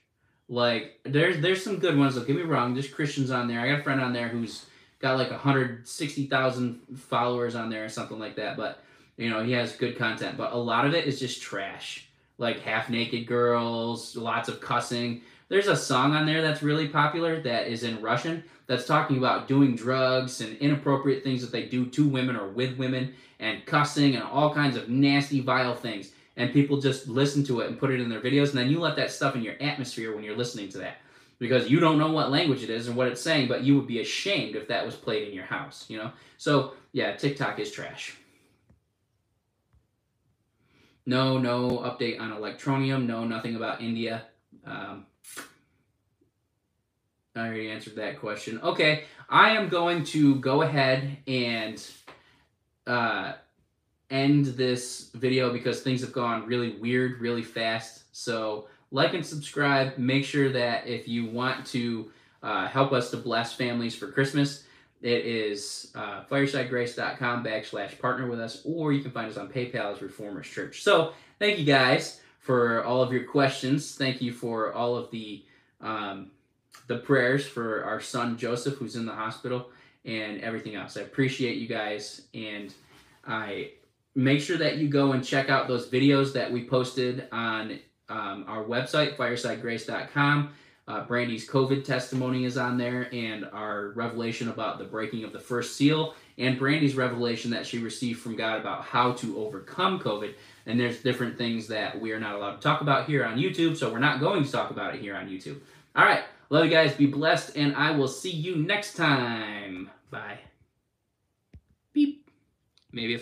Like there's there's some good ones. Don't get me wrong. There's Christians on there. I got a friend on there who's got like 160,000 followers on there or something like that. But you know he has good content. But a lot of it is just trash. Like half naked girls, lots of cussing. There's a song on there that's really popular that is in Russian that's talking about doing drugs and inappropriate things that they do to women or with women and cussing and all kinds of nasty, vile things. And people just listen to it and put it in their videos, and then you let that stuff in your atmosphere when you're listening to that. Because you don't know what language it is and what it's saying, but you would be ashamed if that was played in your house, you know? So, yeah, TikTok is trash. No, no update on Electroneum. No, nothing about India. Um, I already answered that question. Okay, I am going to go ahead and uh, end this video because things have gone really weird, really fast. So like and subscribe. Make sure that if you want to uh, help us to bless families for Christmas, it is uh, firesidegrace.com backslash partner with us, or you can find us on PayPal as Reformers Church. So thank you guys for all of your questions. Thank you for all of the um, the prayers for our son Joseph, who's in the hospital, and everything else. I appreciate you guys, and I make sure that you go and check out those videos that we posted on um, our website, firesidegrace.com. Uh, Brandy's COVID testimony is on there, and our revelation about the breaking of the first seal, and Brandy's revelation that she received from God about how to overcome COVID. And there's different things that we are not allowed to talk about here on YouTube, so we're not going to talk about it here on YouTube. All right. Love you guys. Be blessed, and I will see you next time. Bye. Beep. Maybe if